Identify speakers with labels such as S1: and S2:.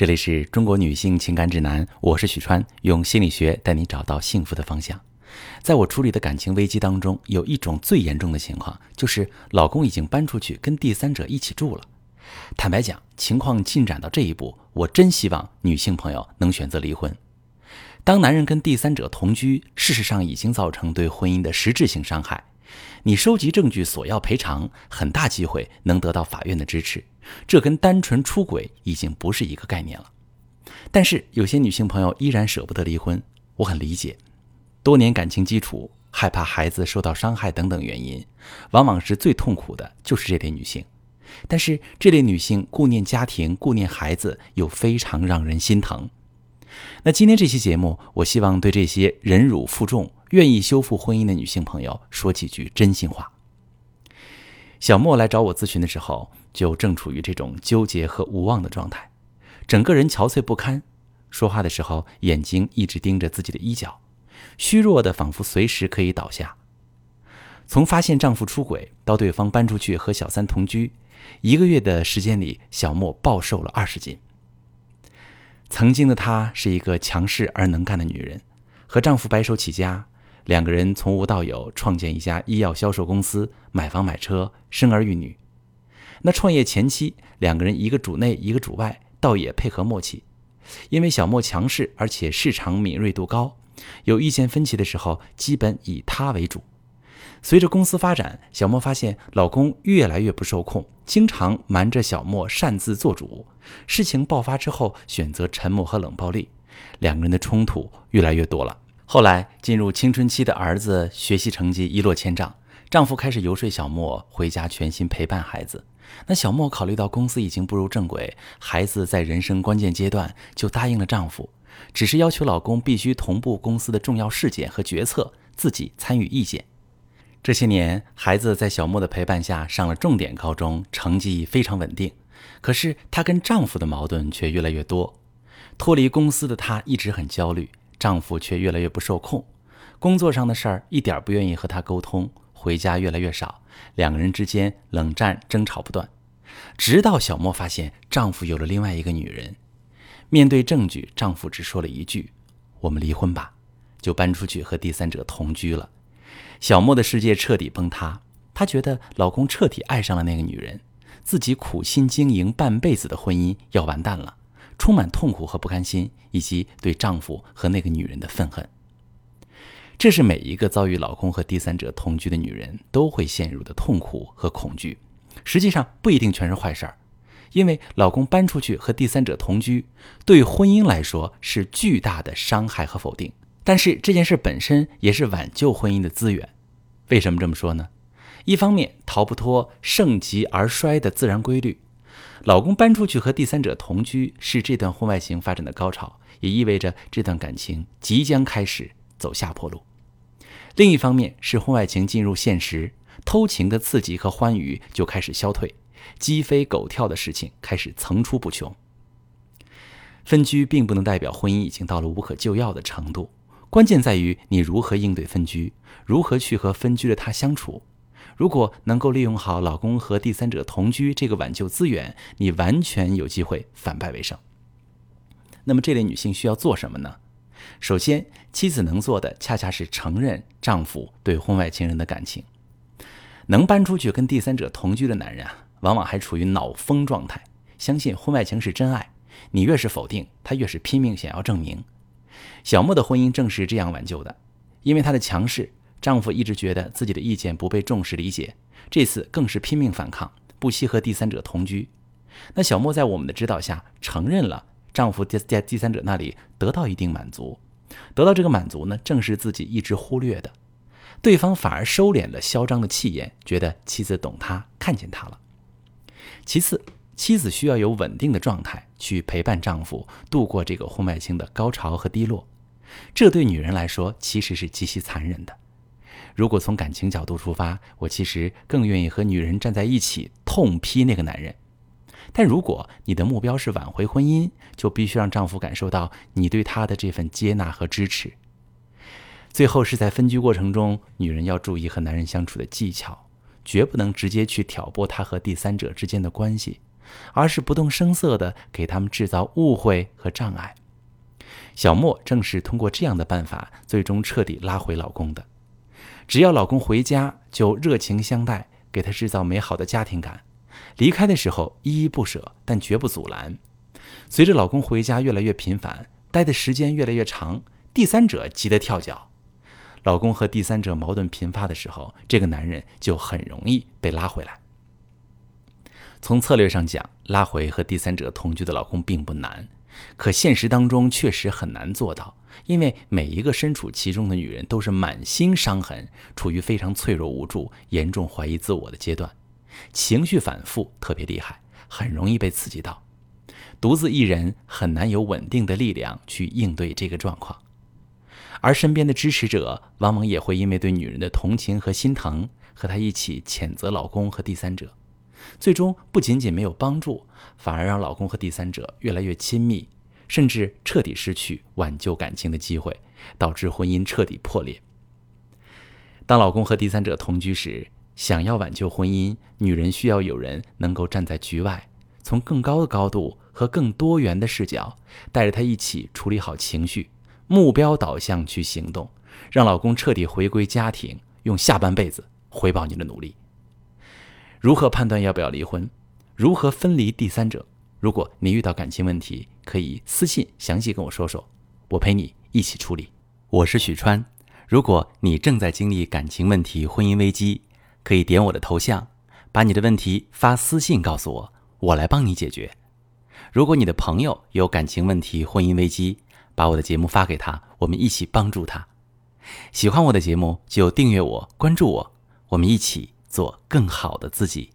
S1: 这里是中国女性情感指南，我是许川，用心理学带你找到幸福的方向。在我处理的感情危机当中，有一种最严重的情况，就是老公已经搬出去跟第三者一起住了。坦白讲，情况进展到这一步，我真希望女性朋友能选择离婚。当男人跟第三者同居，事实上已经造成对婚姻的实质性伤害。你收集证据索要赔偿，很大机会能得到法院的支持。这跟单纯出轨已经不是一个概念了。但是有些女性朋友依然舍不得离婚，我很理解。多年感情基础，害怕孩子受到伤害等等原因，往往是最痛苦的，就是这类女性。但是这类女性顾念家庭、顾念孩子，又非常让人心疼。那今天这期节目，我希望对这些忍辱负重、愿意修复婚姻的女性朋友说几句真心话。小莫来找我咨询的时候，就正处于这种纠结和无望的状态，整个人憔悴不堪，说话的时候眼睛一直盯着自己的衣角，虚弱的仿佛随时可以倒下。从发现丈夫出轨到对方搬出去和小三同居，一个月的时间里，小莫暴瘦了二十斤。曾经的她是一个强势而能干的女人，和丈夫白手起家，两个人从无到有，创建一家医药销售公司，买房买车，生儿育女。那创业前期，两个人一个主内，一个主外，倒也配合默契。因为小莫强势，而且市场敏锐度高，有意见分歧的时候，基本以他为主。随着公司发展，小莫发现老公越来越不受控，经常瞒着小莫擅自做主。事情爆发之后，选择沉默和冷暴力，两个人的冲突越来越多了。后来进入青春期的儿子学习成绩一落千丈，丈夫开始游说小莫回家全心陪伴孩子。那小莫考虑到公司已经步入正轨，孩子在人生关键阶段，就答应了丈夫，只是要求老公必须同步公司的重要事件和决策，自己参与意见。这些年，孩子在小莫的陪伴下上了重点高中，成绩非常稳定。可是她跟丈夫的矛盾却越来越多。脱离公司的她一直很焦虑，丈夫却越来越不受控。工作上的事儿一点不愿意和她沟通，回家越来越少，两个人之间冷战争吵不断。直到小莫发现丈夫有了另外一个女人，面对证据，丈夫只说了一句：“我们离婚吧。”就搬出去和第三者同居了。小莫的世界彻底崩塌，她觉得老公彻底爱上了那个女人，自己苦心经营半辈子的婚姻要完蛋了，充满痛苦和不甘心，以及对丈夫和那个女人的愤恨。这是每一个遭遇老公和第三者同居的女人都会陷入的痛苦和恐惧。实际上不一定全是坏事儿，因为老公搬出去和第三者同居，对婚姻来说是巨大的伤害和否定。但是这件事本身也是挽救婚姻的资源，为什么这么说呢？一方面逃不脱盛极而衰的自然规律，老公搬出去和第三者同居是这段婚外情发展的高潮，也意味着这段感情即将开始走下坡路。另一方面是婚外情进入现实，偷情的刺激和欢愉就开始消退，鸡飞狗跳的事情开始层出不穷。分居并不能代表婚姻已经到了无可救药的程度。关键在于你如何应对分居，如何去和分居的他相处。如果能够利用好老公和第三者同居这个挽救资源，你完全有机会反败为胜。那么这类女性需要做什么呢？首先，妻子能做的恰恰是承认丈夫对婚外情人的感情。能搬出去跟第三者同居的男人啊，往往还处于脑疯状态，相信婚外情是真爱。你越是否定，他越是拼命想要证明。小莫的婚姻正是这样挽救的，因为她的强势，丈夫一直觉得自己的意见不被重视理解，这次更是拼命反抗，不惜和第三者同居。那小莫在我们的指导下，承认了丈夫在在第三者那里得到一定满足，得到这个满足呢，正是自己一直忽略的，对方反而收敛了嚣张的气焰，觉得妻子懂他，看见他了。其次。妻子需要有稳定的状态去陪伴丈夫度过这个婚外情的高潮和低落，这对女人来说其实是极其残忍的。如果从感情角度出发，我其实更愿意和女人站在一起痛批那个男人。但如果你的目标是挽回婚姻，就必须让丈夫感受到你对他的这份接纳和支持。最后是在分居过程中，女人要注意和男人相处的技巧，绝不能直接去挑拨他和第三者之间的关系。而是不动声色地给他们制造误会和障碍。小莫正是通过这样的办法，最终彻底拉回老公的。只要老公回家，就热情相待，给他制造美好的家庭感；离开的时候依依不舍，但绝不阻拦。随着老公回家越来越频繁，待的时间越来越长，第三者急得跳脚。老公和第三者矛盾频发的时候，这个男人就很容易被拉回来。从策略上讲，拉回和第三者同居的老公并不难，可现实当中确实很难做到，因为每一个身处其中的女人都是满心伤痕，处于非常脆弱无助、严重怀疑自我的阶段，情绪反复特别厉害，很容易被刺激到。独自一人很难有稳定的力量去应对这个状况，而身边的支持者往往也会因为对女人的同情和心疼，和她一起谴责老公和第三者。最终不仅仅没有帮助，反而让老公和第三者越来越亲密，甚至彻底失去挽救感情的机会，导致婚姻彻底破裂。当老公和第三者同居时，想要挽救婚姻，女人需要有人能够站在局外，从更高的高度和更多元的视角，带着她一起处理好情绪，目标导向去行动，让老公彻底回归家庭，用下半辈子回报你的努力。如何判断要不要离婚？如何分离第三者？如果你遇到感情问题，可以私信详细跟我说说，我陪你一起处理。我是许川。如果你正在经历感情问题、婚姻危机，可以点我的头像，把你的问题发私信告诉我，我来帮你解决。如果你的朋友有感情问题、婚姻危机，把我的节目发给他，我们一起帮助他。喜欢我的节目就订阅我、关注我，我们一起。做更好的自己。